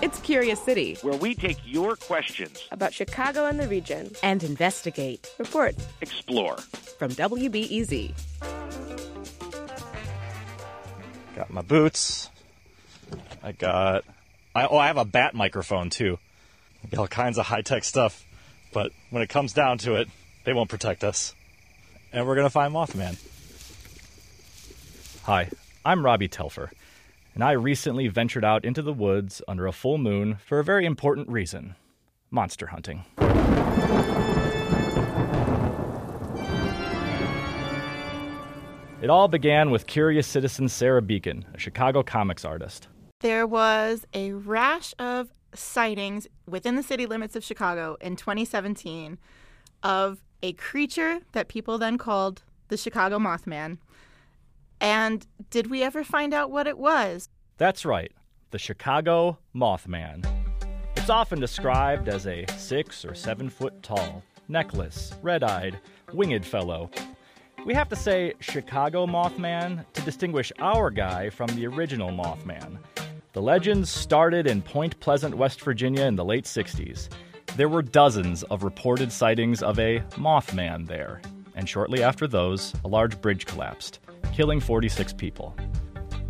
It's Curious City, where we take your questions about Chicago and the region and investigate, report, explore. From WBEZ. Got my boots. I got. I, oh, I have a bat microphone too. Got all kinds of high tech stuff. But when it comes down to it, they won't protect us. And we're gonna find Mothman. Hi, I'm Robbie Telfer, and I recently ventured out into the woods under a full moon for a very important reason monster hunting. It all began with curious citizen Sarah Beacon, a Chicago comics artist. There was a rash of sightings within the city limits of Chicago in 2017 of a creature that people then called the Chicago Mothman. And did we ever find out what it was? That's right, the Chicago Mothman. It's often described as a six or seven foot tall, neckless, red eyed, winged fellow we have to say Chicago Mothman to distinguish our guy from the original Mothman. The legends started in Point Pleasant, West Virginia in the late 60s. There were dozens of reported sightings of a Mothman there, and shortly after those, a large bridge collapsed, killing 46 people.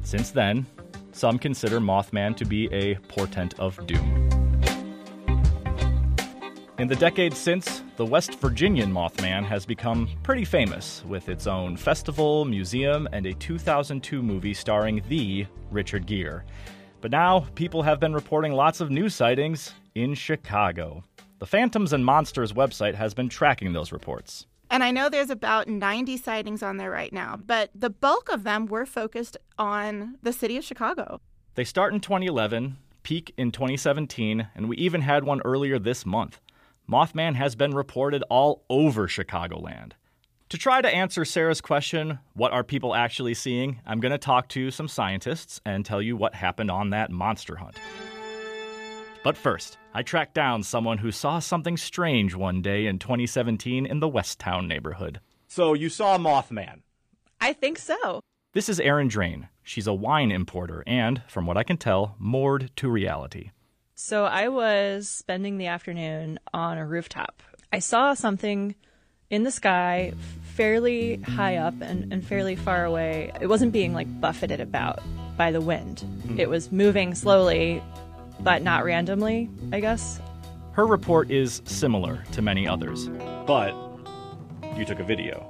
Since then, some consider Mothman to be a portent of doom. In the decades since, the West Virginian Mothman has become pretty famous with its own festival, museum, and a 2002 movie starring the Richard Gere. But now, people have been reporting lots of new sightings in Chicago. The Phantoms and Monsters website has been tracking those reports. And I know there's about 90 sightings on there right now, but the bulk of them were focused on the city of Chicago. They start in 2011, peak in 2017, and we even had one earlier this month. Mothman has been reported all over Chicagoland. To try to answer Sarah's question, what are people actually seeing? I'm going to talk to some scientists and tell you what happened on that monster hunt. But first, I tracked down someone who saw something strange one day in 2017 in the West Town neighborhood. So you saw Mothman? I think so. This is Erin Drain. She's a wine importer and, from what I can tell, moored to reality. So I was spending the afternoon on a rooftop. I saw something in the sky fairly high up and, and fairly far away. It wasn't being like buffeted about by the wind. Mm. It was moving slowly, but not randomly, I guess. Her report is similar to many others, but you took a video.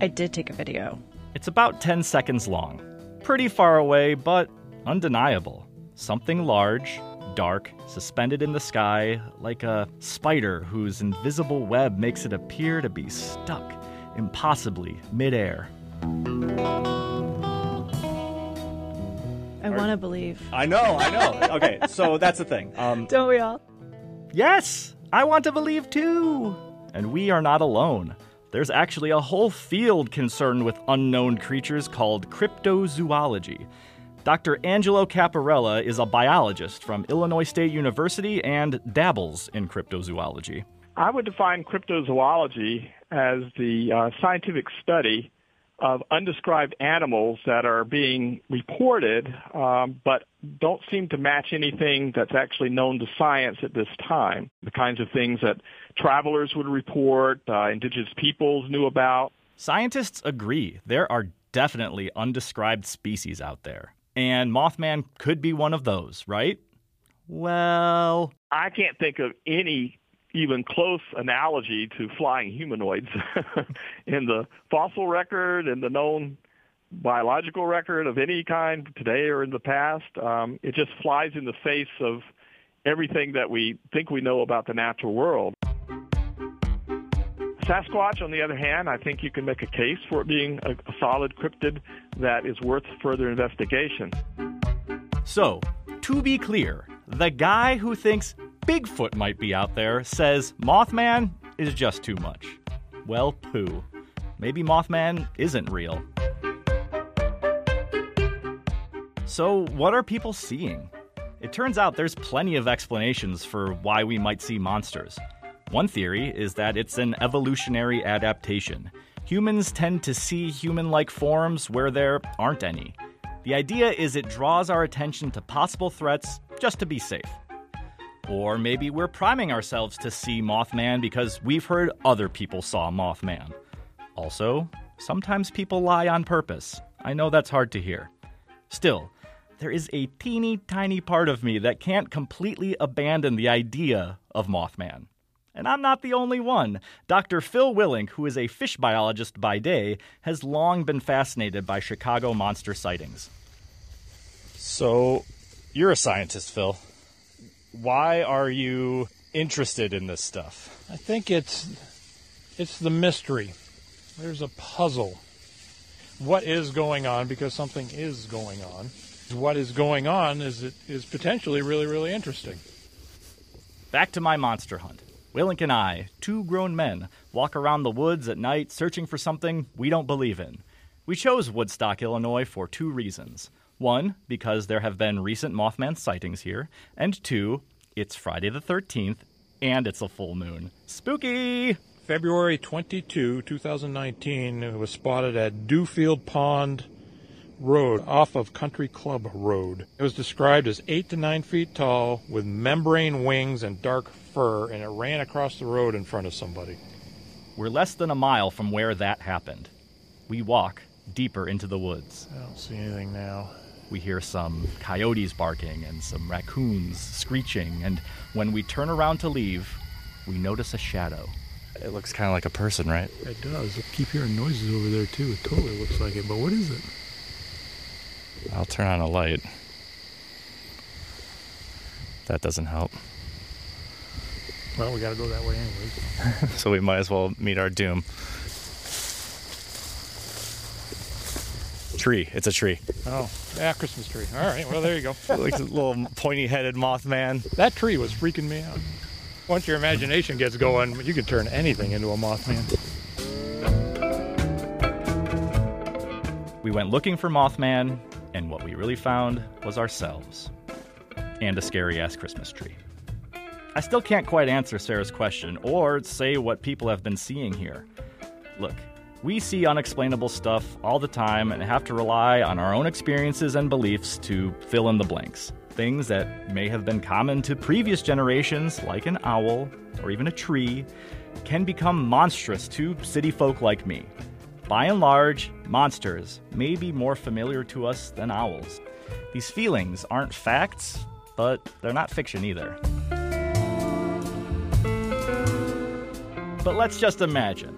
I did take a video. It's about 10 seconds long. Pretty far away, but undeniable. Something large, dark, suspended in the sky, like a spider whose invisible web makes it appear to be stuck impossibly midair. I want to believe. I know, I know. Okay, so that's the thing. Um, Don't we all? Yes, I want to believe too. And we are not alone. There's actually a whole field concerned with unknown creatures called cryptozoology. Dr. Angelo Capparella is a biologist from Illinois State University and dabbles in cryptozoology. I would define cryptozoology as the uh, scientific study of undescribed animals that are being reported um, but don't seem to match anything that's actually known to science at this time. The kinds of things that travelers would report, uh, indigenous peoples knew about. Scientists agree there are definitely undescribed species out there. And Mothman could be one of those, right? Well, I can't think of any even close analogy to flying humanoids in the fossil record and the known biological record of any kind today or in the past. Um, it just flies in the face of everything that we think we know about the natural world. Sasquatch, on the other hand, I think you can make a case for it being a, a solid cryptid that is worth further investigation. So, to be clear, the guy who thinks Bigfoot might be out there says Mothman is just too much. Well, pooh. Maybe Mothman isn't real. So, what are people seeing? It turns out there's plenty of explanations for why we might see monsters. One theory is that it's an evolutionary adaptation. Humans tend to see human like forms where there aren't any. The idea is it draws our attention to possible threats just to be safe. Or maybe we're priming ourselves to see Mothman because we've heard other people saw Mothman. Also, sometimes people lie on purpose. I know that's hard to hear. Still, there is a teeny tiny part of me that can't completely abandon the idea of Mothman. And I'm not the only one. Dr. Phil Willink, who is a fish biologist by day, has long been fascinated by Chicago monster sightings. So, you're a scientist, Phil. Why are you interested in this stuff? I think it's it's the mystery. There's a puzzle. What is going on because something is going on. What is going on is it is potentially really really interesting. Back to my monster hunt. Willink and I, two grown men, walk around the woods at night searching for something we don't believe in. We chose Woodstock, Illinois for two reasons. One, because there have been recent Mothman sightings here, and two, it's Friday the 13th, and it's a full moon. Spooky! February 22, 2019, it was spotted at Dewfield Pond Road off of Country Club Road. It was described as 8 to 9 feet tall with membrane wings and dark fur, and it ran across the road in front of somebody. We're less than a mile from where that happened. We walk deeper into the woods. I don't see anything now. We hear some coyotes barking and some raccoons screeching, and when we turn around to leave, we notice a shadow. It looks kind of like a person, right? It does. I keep hearing noises over there too. It totally looks like it, but what is it? I'll turn on a light. That doesn't help. Well, we gotta go that way anyways. so we might as well meet our doom. Tree. It's a tree. Oh, yeah, Christmas tree. All right, well, there you go. like a little pointy headed Mothman. That tree was freaking me out. Once your imagination gets going, you can turn anything into a Mothman. We went looking for Mothman, and what we really found was ourselves. And a scary ass Christmas tree. I still can't quite answer Sarah's question or say what people have been seeing here. Look, we see unexplainable stuff all the time and have to rely on our own experiences and beliefs to fill in the blanks. Things that may have been common to previous generations, like an owl or even a tree, can become monstrous to city folk like me. By and large, monsters may be more familiar to us than owls. These feelings aren't facts, but they're not fiction either. But let's just imagine,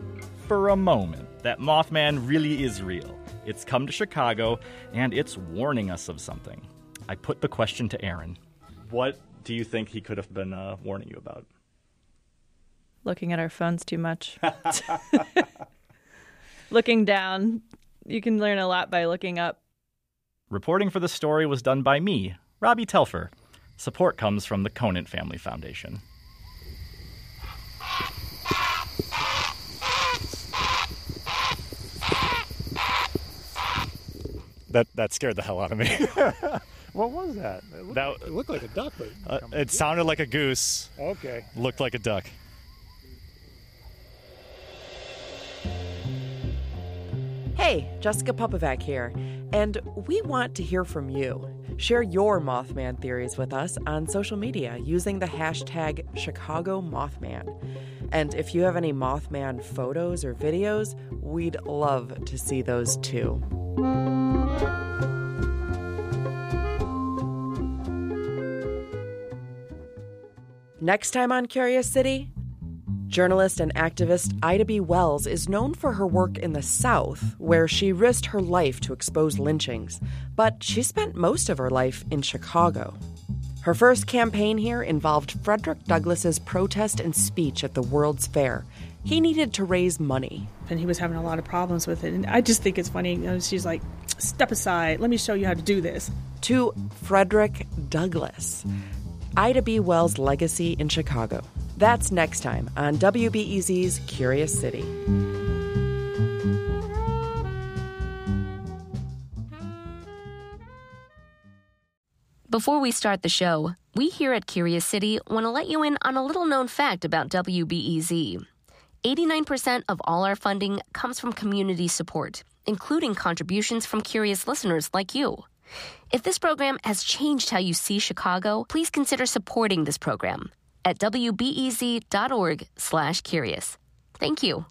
for a moment, that Mothman really is real. It's come to Chicago, and it's warning us of something. I put the question to Erin. What do you think he could have been uh, warning you about? Looking at our phones too much. looking down. You can learn a lot by looking up. Reporting for the story was done by me, Robbie Telfer. Support comes from the Conant Family Foundation. That that scared the hell out of me. What was that? It looked, That- it looked like a duck, but Uh, it sounded like a goose, okay. looked like a duck. Hey, Jessica Pupovac here, and we want to hear from you. Share your Mothman theories with us on social media using the hashtag Chicago Mothman. And if you have any Mothman photos or videos, we'd love to see those too. Next time on Curious City, Journalist and activist Ida B. Wells is known for her work in the South, where she risked her life to expose lynchings, but she spent most of her life in Chicago. Her first campaign here involved Frederick Douglass's protest and speech at the World's Fair. He needed to raise money. and he was having a lot of problems with it. And I just think it's funny. You know, she's like, "Step aside. Let me show you how to do this." To Frederick Douglass. Ida B. Wells' legacy in Chicago. That's next time on WBEZ's Curious City. Before we start the show, we here at Curious City want to let you in on a little known fact about WBEZ. 89% of all our funding comes from community support, including contributions from curious listeners like you. If this program has changed how you see Chicago, please consider supporting this program at wbez.org slash curious. Thank you.